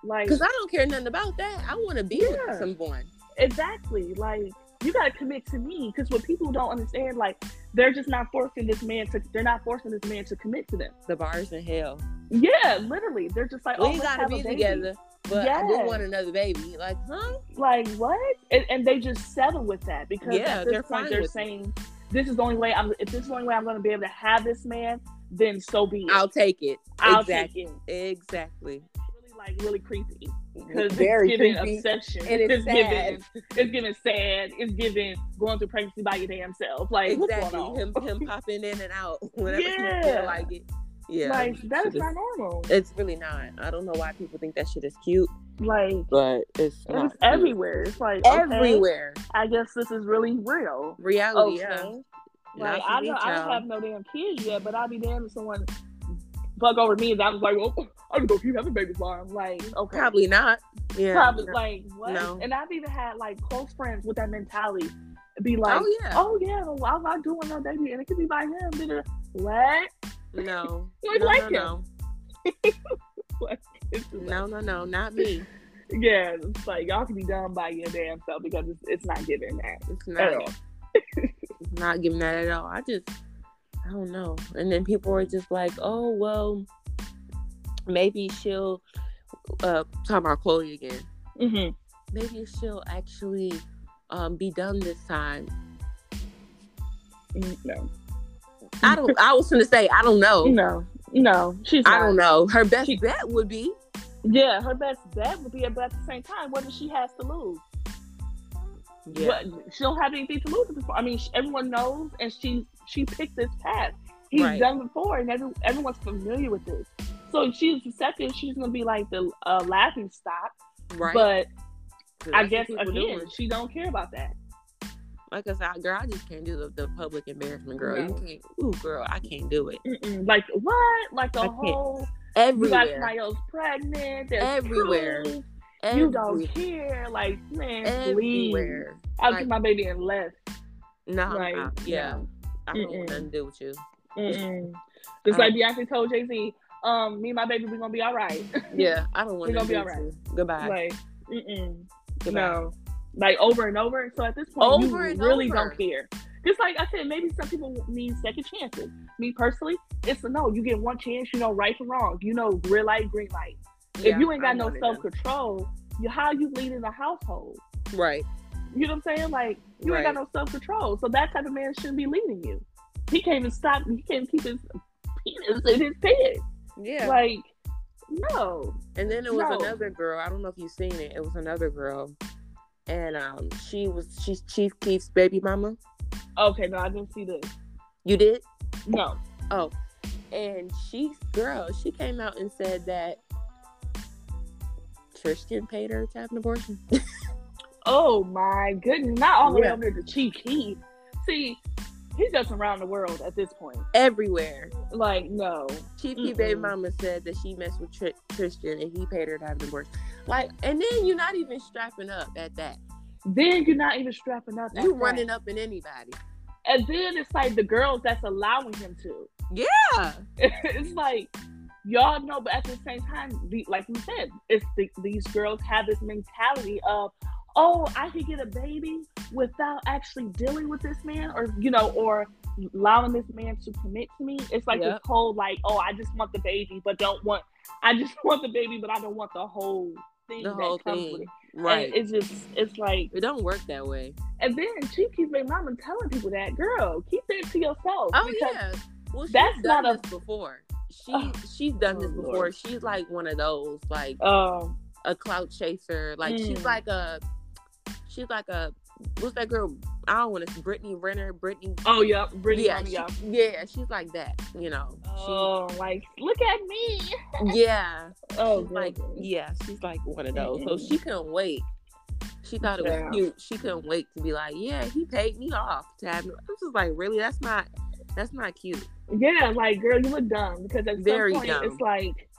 like Because I don't care nothing about that. I want to be Yeah. with someone. exactly, like you gotta commit to me, because what people don't understand, like they're just not forcing this man to, they're not forcing this man to commit to them. The bars in hell. Yeah, literally, they're just like, we oh, gotta be together, but I do Yes. want another baby. Like, huh? Like what? And, and they just settle with that because Yeah, at this they're point fine they're with it. saying, "This is the only way I'm. If this is the only way I'm going to be able to have this man, then so be it. I'll take it. I'll exactly. take it." Exactly. Really, like really creepy because Very it's giving creepy. obsession. And it's sad. giving. It's giving sad. It's giving going through pregnancy by your damn self. Like what's exactly. going Him on? him popping in and out whenever you Yeah. feel like it. Yeah. like that is Shit not normal. It's really not. I don't know why people think that shit is cute, Like but it's and not it's cute. everywhere. It's like okay, Everywhere. I guess this is really real. Reality, Okay. yeah. Like I me, know I don't have no damn kids yet, but I'll be damned if someone fuck over me and I was like, well, oh, I'm gonna go keep having babies while I'm like, okay. Probably not. Yeah. Probably like what? No. And I've even had like close friends with that mentality. Be oh, like, oh yeah. oh yeah, well, I'm not doing no baby, and it could be by him. da-da-da." What? No. No, like no, no. Like, No, no, no, not me. yeah, it's like y'all can be done by your damn self because it's, it's not giving that It's at not. all. It's not giving that at all. I just, I don't know. And then people are just like, oh well, maybe she'll. Uh, talking about Khloe again. hmm Maybe she'll actually um be done this time. No, I don't. I was gonna say I don't know. no, no. She's. I don't know. Her best She- bet would be Yeah, her best bet would be, but at the same time, what does she has to lose? yeah. What, she don't have anything to lose at this point. I mean, she, everyone knows, and she she picked this path. He's Right. done before, and every, everyone's familiar with this. So if she's accepted, she's gonna be like the uh, laughing stock. right. But I guess again, doing. she don't care about that. Like I said, girl, I just can't do the, the public embarrassment, girl. You No. can't. Ooh, girl, I can't do it. Mm-mm. Like what? Like the I can't. whole you got Everywhere, somebody else pregnant. There's Everywhere. proof, Every- You don't care. Like man, please. everywhere. I Like- took my baby and left. No, Like, uh, yeah, no. I don't want nothing to do with you. Mm-mm. Just I like Beyonce told Jay Z, um, me and my baby, we're gonna be all right. Yeah, I don't want We're to gonna be all right. Goodbye. like, mm-mm, Goodbye. no, like over and over. So at this point, Over you really over. don't care. Just like I said, maybe some people need second chances. Me personally, it's a no. You get one chance. You know right from wrong. You know red light, green light. Yeah, if you ain't got I'm no self control, you how you leading the household? Right. You know what I'm saying? Like you ain't got no self control. So that type of man shouldn't be leading you. He can't even stop. He can't keep his penis in his pants. Yeah. Like no. And then there was No. another girl. I don't know if you've seen it. It was another girl, and um, she was she's Chief Keef's baby mama. Okay, no, I didn't see this. You did? No. Oh, and she girl, she came out and said that Tristan paid her to have an abortion. Oh my goodness! Not all the way Yeah. over to Chief Keef. See, he's just around the world at this point. Everywhere. Like no. Chief Keef baby mama said that she messed with Tr- Tristan and he paid her to have an abortion. Like, and then you're not even strapping up at that. Then you're not even strapping up. You that. running up in anybody. and then it's like the girls that's allowing him to. Yeah. it's like y'all know, but at the same time, the, like we said, it's the, these girls have this mentality of, oh, I could get a baby without actually dealing with this man, or you know, or allowing this man to commit to me. It's like Yep. this whole like, oh, I just want the baby, but don't want. I just want the baby, but I don't want the whole thing The whole thing. Right. And it's just, it's like, it don't work that way. and then she keeps baby mama telling people that, girl, keep that to yourself. Oh yeah. Well, she's that's done not a- this before. She Oh. she's done this Oh, before. Lord. She's like one of those, like Um, a clout chaser. Like she's Mm. like a she's like a what's that girl? I don't want to Brittany Renner. Brittany. oh yeah, Brittany, yeah, yeah, she- yeah. yeah, she's like that. You know. Oh, like look at me. Yeah, Oh, like yeah, she's like one of those. So she couldn't wait. She thought it was Yeah. cute. She couldn't wait to be like, yeah, he paid me off to have. Me This is like really, that's not that's not cute. yeah, like girl, you look dumb because at Very some point dumb. it's like,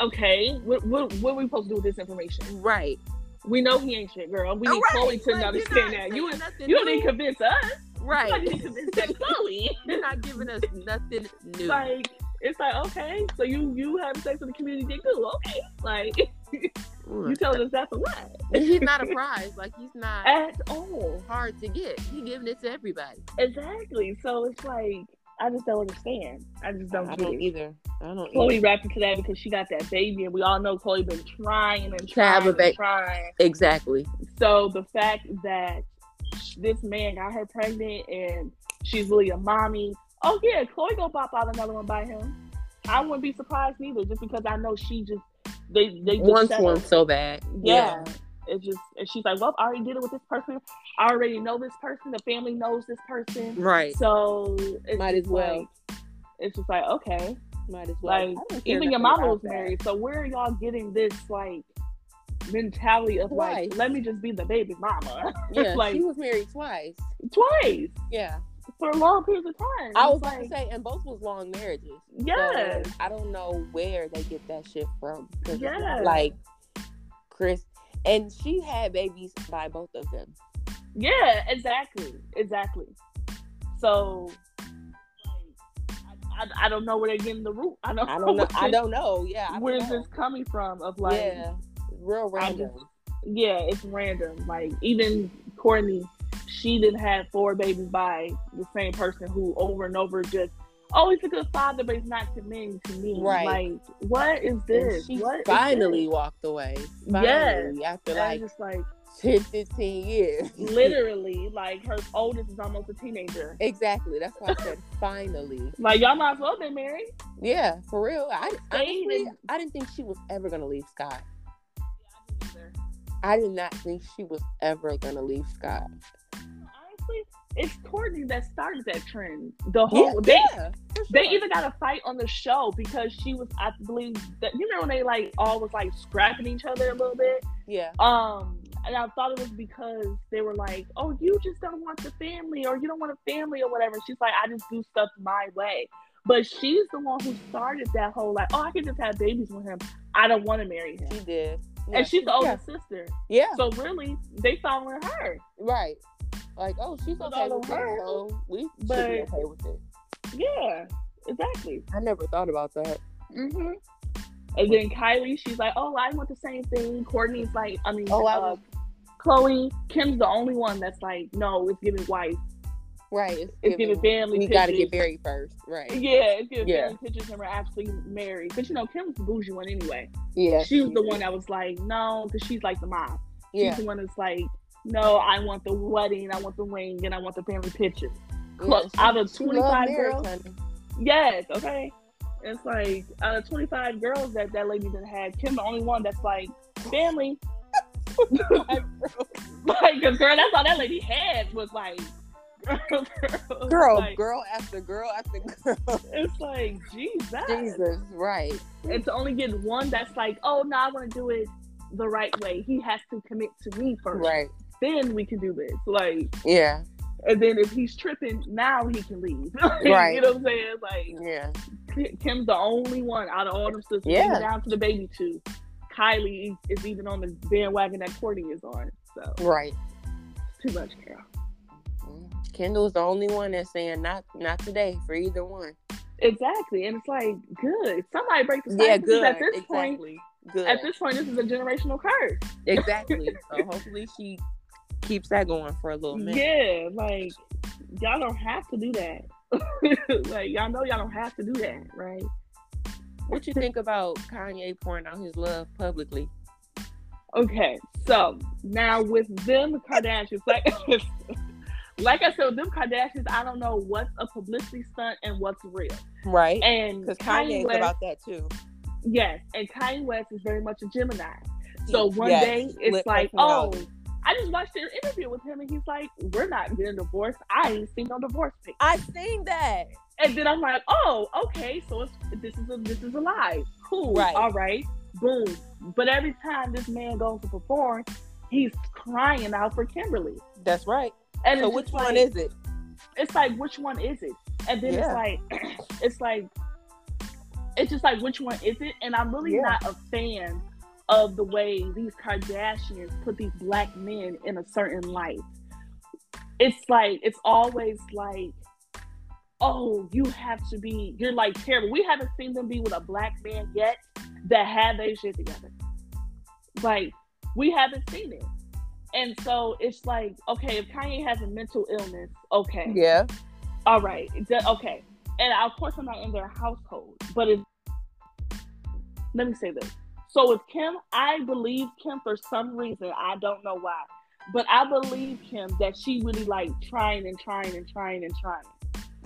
okay, what, what what are we supposed to do with this information? Right. We know he ain't shit, girl. We need Right, Khloe to like, understand that. You you don't need to convince us. Right. You don't need to convince that Khloe. You're not giving us nothing new. like it's like okay, so you you have sex with the community dick too, okay? Like you telling us that for what? And he's not a prize. Like he's not At all. hard to get. He giving it to everybody. Exactly. So it's like I just don't understand. I just don't I get don't it. either. I don't Chloe either. rapped into that because she got that baby, and we all know Khloe been trying and trying and ba- trying. Exactly. So the fact that this man got her pregnant and she's really a mommy, oh yeah, Khloe gonna pop out another one by him. I wouldn't be surprised neither, just because I know she just they they just Wants one so bad. Yeah. It's just and she's like, Well, I already did it with this person. I already know this person. The family knows this person. Right. So it's Might as well. like- it's just like, okay. Might as well. Like I don't care even your mama was that. married. So where are y'all getting this like mentality of like, let me just be the baby mama? Yeah, like she was married twice. twice Yeah. for a long period of time. I was like, to say, and both was long marriages. So, yes. I don't know where they get that shit from. Yes. Like Kris, and she had babies by both of them. Yeah, exactly. Exactly. So like, I, I, I don't know where they're getting the root. I don't, I don't know. I don't know. Yeah. Where's this coming from? Of like, yeah. Real random. just- yeah, it's random. Like even Kourtney, she didn't have four babies by the same person who over and over just, oh, he's a good father, but he's not committing to me. Right. Like, what is And this? she What finally walked away. Yes. Finally, after And I'm like just like 10, 15 years. literally, like her oldest is almost a teenager. exactly. That's why I said finally. Like y'all might as well been married. Yeah, for real. I honestly, I didn't think she was ever gonna leave Scott. I did not think she was ever gonna leave Scott. It's Kourtney that started that trend. The whole they yeah, for they even got a fight on the show because she was, I believe that you know when they like all was like scrapping each other a little bit. yeah, Um, and I thought it was because they were like, "Oh, you just don't want the family, or you don't want a family, or whatever." She's like, "I just do stuff my way." But she's the one who started that whole like, "Oh, I can just have babies with him. I don't want to marry him." she did. Yeah, and she's the yeah. oldest sister, Yeah, so really, they following her. right. Like, oh, she's okay with of it, her, so we should be okay with it. Yeah, exactly. I never thought about that. Mm-hmm. And then Kylie, she's like, "Oh, I want the same thing." Kourtney's like, I mean, oh, uh, Khloe, Kim's the only one that's like, "No, it's giving wife." Right. It's, it's giving, giving family. We got to get married first. Right. Yeah, it's giving yeah. family pictures and we're actually married. But you know, Kim's the bougie one anyway. Yeah. She was the one that was like, no, because she's like the mom. She's yeah. the one that's like, no, I want the wedding, I want the ring, and I want the family picture. Yeah, out of 25 girls. Yes, okay. It's like out of 25 girls that that lady done had, Kim the only one that's like, family. like, cause girl, that's all that lady had was like girl, girl, like, girl after girl after girl. It's like Jesus, Jesus, right? And to only get one that's like, oh no, I want to do it the right way. He has to commit to me first, right? Then we can do this. Like, yeah. And then if he's tripping, now he can leave. right. You know what I'm saying? Like, yeah. Kim's the only one out of all them sisters, yeah. down to the baby too. Kylie is even on the bandwagon that Kourtney is on. So right. Too much, girl. Mm-hmm. Kendall's the only one that's saying not not today for either one. Exactly, and it's like good. Somebody break the Yeah, good. At this exactly. point, good. At this point, this is a generational curse. Exactly. so hopefully she keeps that going for a little minute. Yeah, like y'all don't have to do that. like y'all know y'all don't have to do that, right? What you think about Kanye pouring out his love publicly? Okay, so now with them Kardashians, like like I said, with them Kardashians, I don't know what's a publicity stunt and what's real. Right. And because Kanye's West, about that too. Yes, and Kanye West is very much a Gemini. So one yes, day it's like, oh, I just watched their interview with him, and he's like, "We're not getting divorced. I ain't seen no divorce papers." I seen that, and then I'm like, "Oh, okay. So it's, this is a this is a lie. Cool. Right. All right. Boom. But every time this man goes to perform, he's crying out for Kimberly. That's right. And so which one is it? It's like which one is it? And then yeah. it's like it's like it's just like which one is it? And I'm really yeah. not a fan of the way these Kardashians put these black men in a certain light. It's like it's always like, oh, you have to be. You're like terrible. We haven't seen them be with a black man yet that had their shit together. Like we haven't seen it. And so it's like, okay, if Kanye has a mental illness, okay. Yeah. All right. Okay. And of course, I'm not in their household, but if, let me say this. So with Kim, I believe Kim for some reason. I don't know why, but I believe Kim that she really like trying and trying and trying and trying.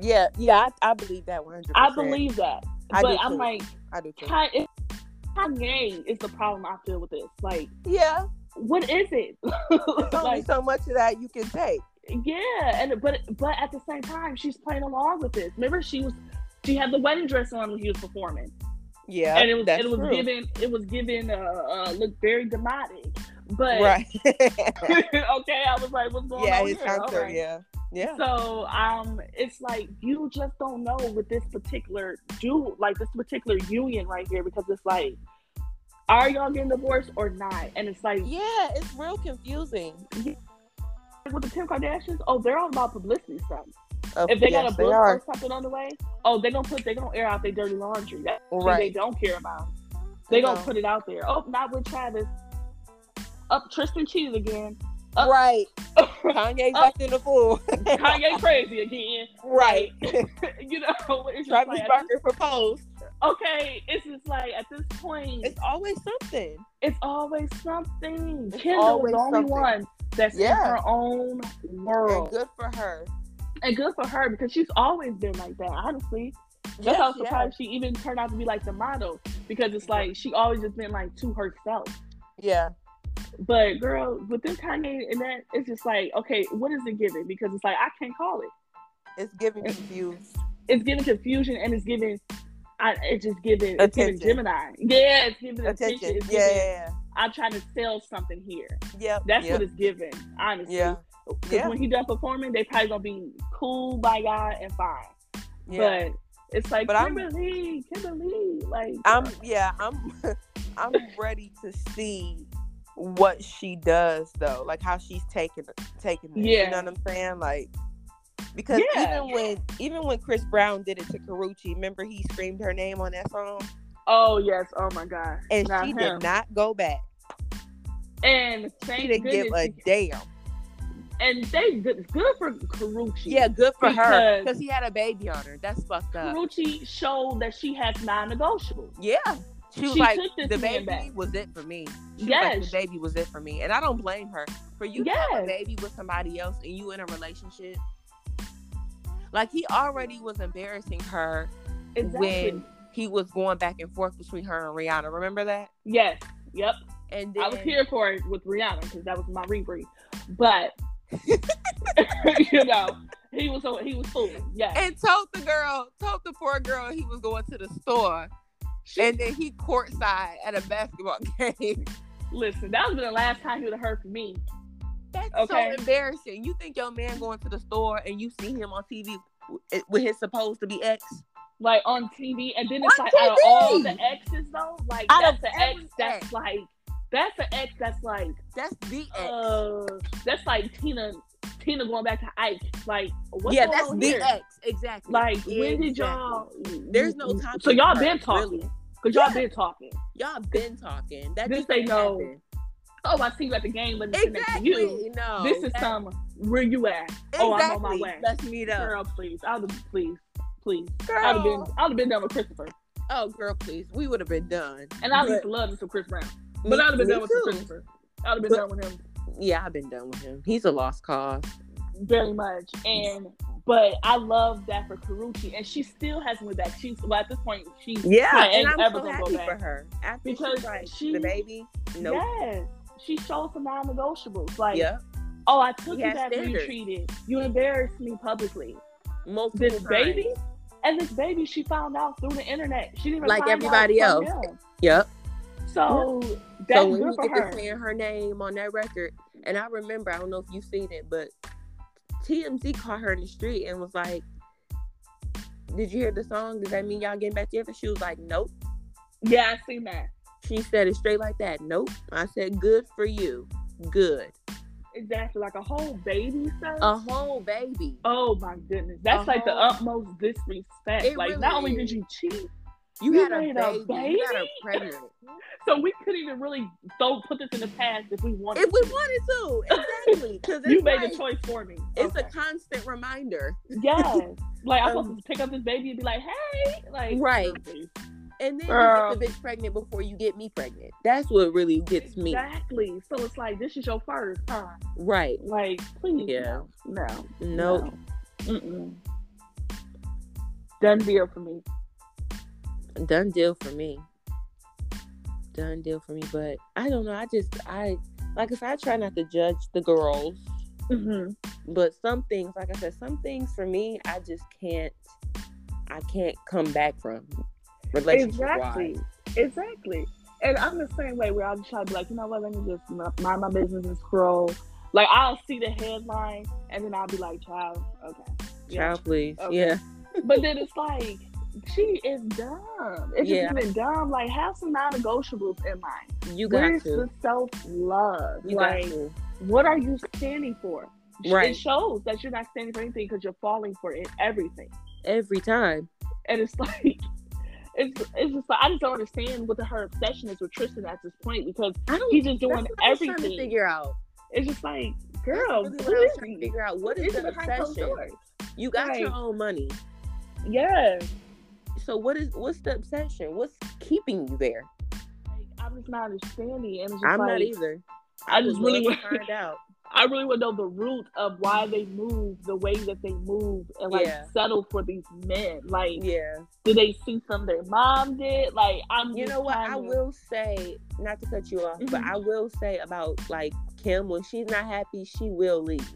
Yeah, yeah, I, I believe that 100. I believe that, I but I'm like, I do too. Kanye is the problem I feel with this. Like, yeah, what is it? There's only so much of that you can take. Yeah, and but but at the same time, she's playing along with this. Remember, she was she had the wedding dress on when he was performing. Yeah, and it was it was true. given it was given uh, uh look very dramatic. But right, okay, I was like, what's going yeah, on his here? concert, right. yeah. Yeah. So um it's like you just don't know with this particular do like this particular union right here because it's like are y'all getting divorced or not? And it's like, yeah, it's real confusing. With the Kim Kardashians, oh, they're all about publicity stuff. If they yes, got a book or something on the way, oh, they're gonna put they're gonna air out their dirty laundry. That's right. they don't care about. They gonna put it out there. Oh, not with Travis. Up, Tristan Cheese again. Up, right. Kanye back in the fool. Kanye crazy again. Right. you know, Travis like, Barker proposed okay, it's just like at this point, it's always something. It's always something. It's Kendall is the only something. one that's yeah. in her own world. And good for her. And good for her because she's always been like that. Honestly, that's yes, how surprised she even turned out to be like the model because it's like she always just been like to herself. Yeah. But girl, with this Kanye and that, it's just like, okay, what is it giving? Because it's like I can't call it. It's giving confused. It's giving confusion and it's giving I it's just giving it's giving Gemini. Yeah, it's giving attention. attention. It's yeah, giving, yeah, yeah, I'm trying to sell something here. Yeah, that's yep. what it's giving. Honestly, yeah. Because yeah. when he done performing, they probably gonna be cool by God and fine. Yeah. But it's like but Kimberly, I'm, Kimberly, like I'm uh, yeah, I'm I'm ready to see what she does though, like how she's taking taking it. Yeah. You know what I'm saying? Like because yeah. even when even when Chris Brown did it to Karrueche, remember he screamed her name on that song? Oh yes. Oh my god. And Not she him. did not go back. And She didn't give a goodness- damn. And they good, good for Karrueche. Yeah, good for her Because- because he had a baby on her. That's fucked up. Karrueche showed that she has non-negotiables. Yeah. She was She like, the baby back. was it for me. She was Yes. like, the baby was it for me. And I don't blame her. For you to have a baby with somebody else and you in a relationship, like he already was embarrassing her Exactly. when he was going back and forth between her and Rihanna. Remember that? Yes. Yep. And then I was here for it with Rihanna because that was my rebrief. But you know, he was so he was fooling. Yeah. and told the girl, told the poor girl he was going to the store. And then he courtside at a basketball game. Listen, that was the last time he would have heard from me. That's Okay. so embarrassing. You think your man going to the store and you see him on TV with his supposed to be ex? Like on TV, and then it's On like out of all the exes though, like Out that's of an ex that's like that's an ex that's like That's the ex. uh that's like Tina Tina going back to Ike. Like what's yeah, that's the here? ex. Exactly. Like when did Exactly. y'all? There's no time. So y'all been talking really. because y'all Yeah. been talking. Y'all been talking. That This just ain't no- happen. Oh, I see you at the game. Let me sit next to you. No. This is that- some where you at? Oh, I'm on my way. Let's meet up. Girl, please. Have please, please. Girl. I'd have been I'd have been done with Christopher. Oh, girl, please. We would have been done. And I But used to love me some Chris Brown. But I'd have been done with Christopher. I'd have been But- done with him Yeah, I've been done with him. He's a lost cause. very much. And but I love that for Karrueche. And she still hasn't went back. She's well at this point she's Yeah, and I'm ever so gonna go happy back. for her. After Because she's like she- the baby. Nope. Yes. She showed some non-negotiables. Like, Yeah. oh, I took you when you treated. You embarrassed me publicly. Multiple This times. baby, and this baby, she found out through the internet. She didn't Like everybody else. Yep. So that's so when for get her. to saying her name on that record, and I remember, I don't know if you've seen it, but TMZ caught her in the street and was like, "Did you hear the song? Does that mean y'all getting back together?" She was like, "Nope." Yeah, I seen that. She said it straight like that. Nope. I said, "Good for you. Good. Exactly, like a whole baby son. A whole baby. oh my goodness, that's A like the utmost disrespect. It like really not only is. did you cheat, You, You had a made a baby. You got her pregnant. so we couldn't even really throw put this in the past if we wanted. if we to. wanted to, exactly. Because you made a choice for me. It's Okay. a constant reminder. yes. Like I'm Um, supposed to pick up this baby and be like, hey, like Right. please. And then Girl. you get the bitch pregnant before you get me pregnant. That's what really gets me. Exactly. So it's like this is your first, huh? Right. Like, please, Yeah. no, no, Nope. no. Mm-mm. Done deal for me. Done deal for me. Done deal for me. But I don't know. I just I like I said, I try not to judge the girls. Mm-hmm. But some things, like I said, some things for me, I just can't I can't come back from Exactly. Exactly. And I'm the same way where I'll just try to be like, you know what, let me just mind my business and scroll. Like I'll see the headline and then I'll be like, child, okay. Yeah. Child, please. Okay. Yeah. But then it's like, she is dumb. It's Yeah. just even dumb. Like have some non-negotiables in mind. You got Where's to. the self-love? You like, got to. what are you standing for? Right. It shows that you're not standing for anything because you're falling for it, everything. Every time. And it's like, it's it's just like I just don't understand what the, her obsession is with Tristan at this point because I don't he's just doing that's what I trying to everything. figure out. It's just like, girl, really what what I was is trying to figure out. What is the it behind closed obsession? You got your own money. Yes. So what is what's the obsession? What's keeping you there? Like, I'm just not understanding. And just I'm like, not either. I just really want to find out. I really want to know the root of why they move the way that they move and like Yeah. settle for these men. Like, Yeah. do they see something their mom did? Like, I'm. You know what? I will say, not to cut you off, but Mhm. I will say about like Kim when she's not happy, she will leave.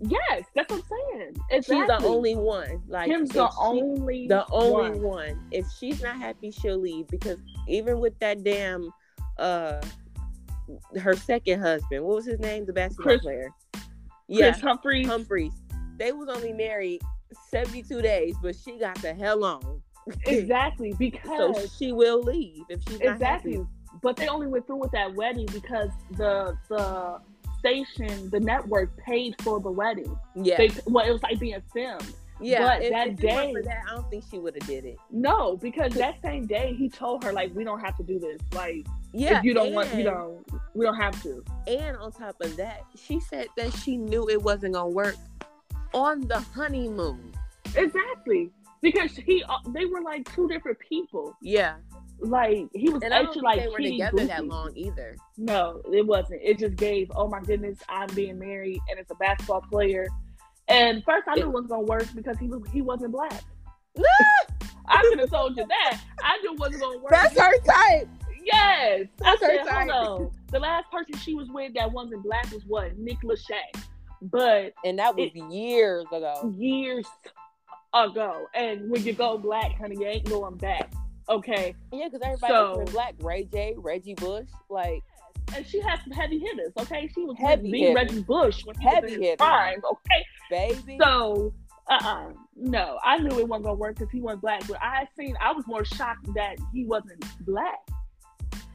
Yes, that's what I'm saying. She's the only one. Like Kim's the she- only the only one. one. If she's not happy, she'll leave because even with that damn uh her second husband, what was his name? The basketball Kris- player. Yeah, Kris Humphries. Humphreys. They was only married 72 days, but she got the hell on. Exactly, Because so she will leave if she's not exactly. happy. But they only went through with that wedding because the the station, the network paid for the wedding. Yeah. They well, it was like being filmed. Yeah, but if, that if day, that, I don't think she would have did it. no, because that same day he told her like, we don't have to do this. Like, Yeah, if you don't want, you know, we don't have to. And on top of that, she said that she knew it wasn't gonna work on the honeymoon. Exactly. Because he, uh, they were like two different people. Yeah, Like he was and actually like they were together that Goofy. long either. No, it wasn't. It just gave, oh my goodness, I'm being married and it's a basketball player. And first I knew it wasn't gonna work because he was he wasn't black. I could have told you that. I knew it wasn't gonna work. That's her type. Yes. That's I her said, type. hold on. The last person she was with that wasn't black was what? Nick Lachey. But And that was years ago. years ago. And when you go black, honey, you ain't going back. Okay. Yeah, because everybody So- black. Ray J, Reggie Bush, like And she had some heavy hitters, okay? She was Heavy hitters. Reggie Bush when he Heavy was in his hitters. prime, okay? baby. So, uh, uh no, I knew it wasn't gonna work because he wasn't black. But I seen, I was more shocked that he wasn't black.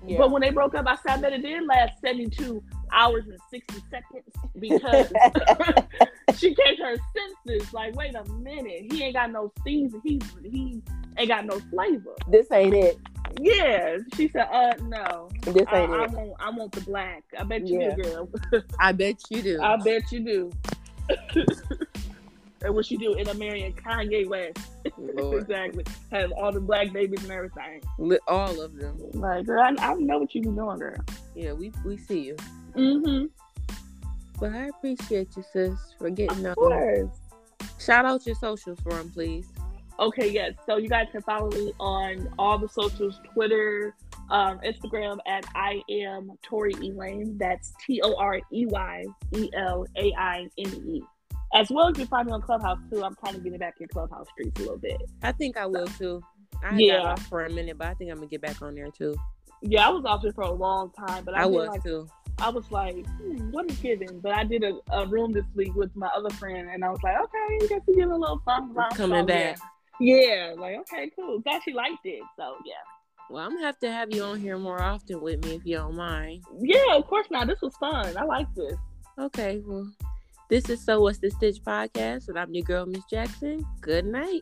yeah. But when they broke up, I said, I bet it did last seventy-two hours and sixty seconds because she came to her senses. Like, wait a minute, he ain't got no season. He he ain't got no flavor. this ain't it. Yeah, she said, uh, no, This ain't I it. want I want the black. I bet you Yeah. do, girl. I bet you do. I bet you do. and what she do in a marrying Kanye West. Exactly. Have all the black babies and everything. All of them. Like, girl, I, I know what you be doing, girl. Yeah, we we see you. Mm-hmm. But I appreciate you, sis, for getting Of course. Shout out your socials for them, please. Okay, yes. So you guys can follow me on all the socials, Twitter, um, Instagram at I am Torey Elaine. That's T O R E Y E L A I N E. As well, as you find me on Clubhouse too. I'm trying to get back in Clubhouse streets a little bit. I think I will too. I Yeah. got off for a minute, but I think I'm gonna get back on there too. Yeah, I was off there for a long time, but I, I, was like too. I was like, hmm, what is giving? But I did a, a room this week with my other friend, and I was like, okay, you get to give a little something, Coming back. Yeah. yeah, like okay, cool. Glad she liked it. So yeah, Well, I'm gonna have to have you on here more often with me if you don't mind. yeah. Of course not. This was fun. I like this. Okay, well, this is So What's the Stitch podcast, and I'm your girl, Miss Jackson. Good night.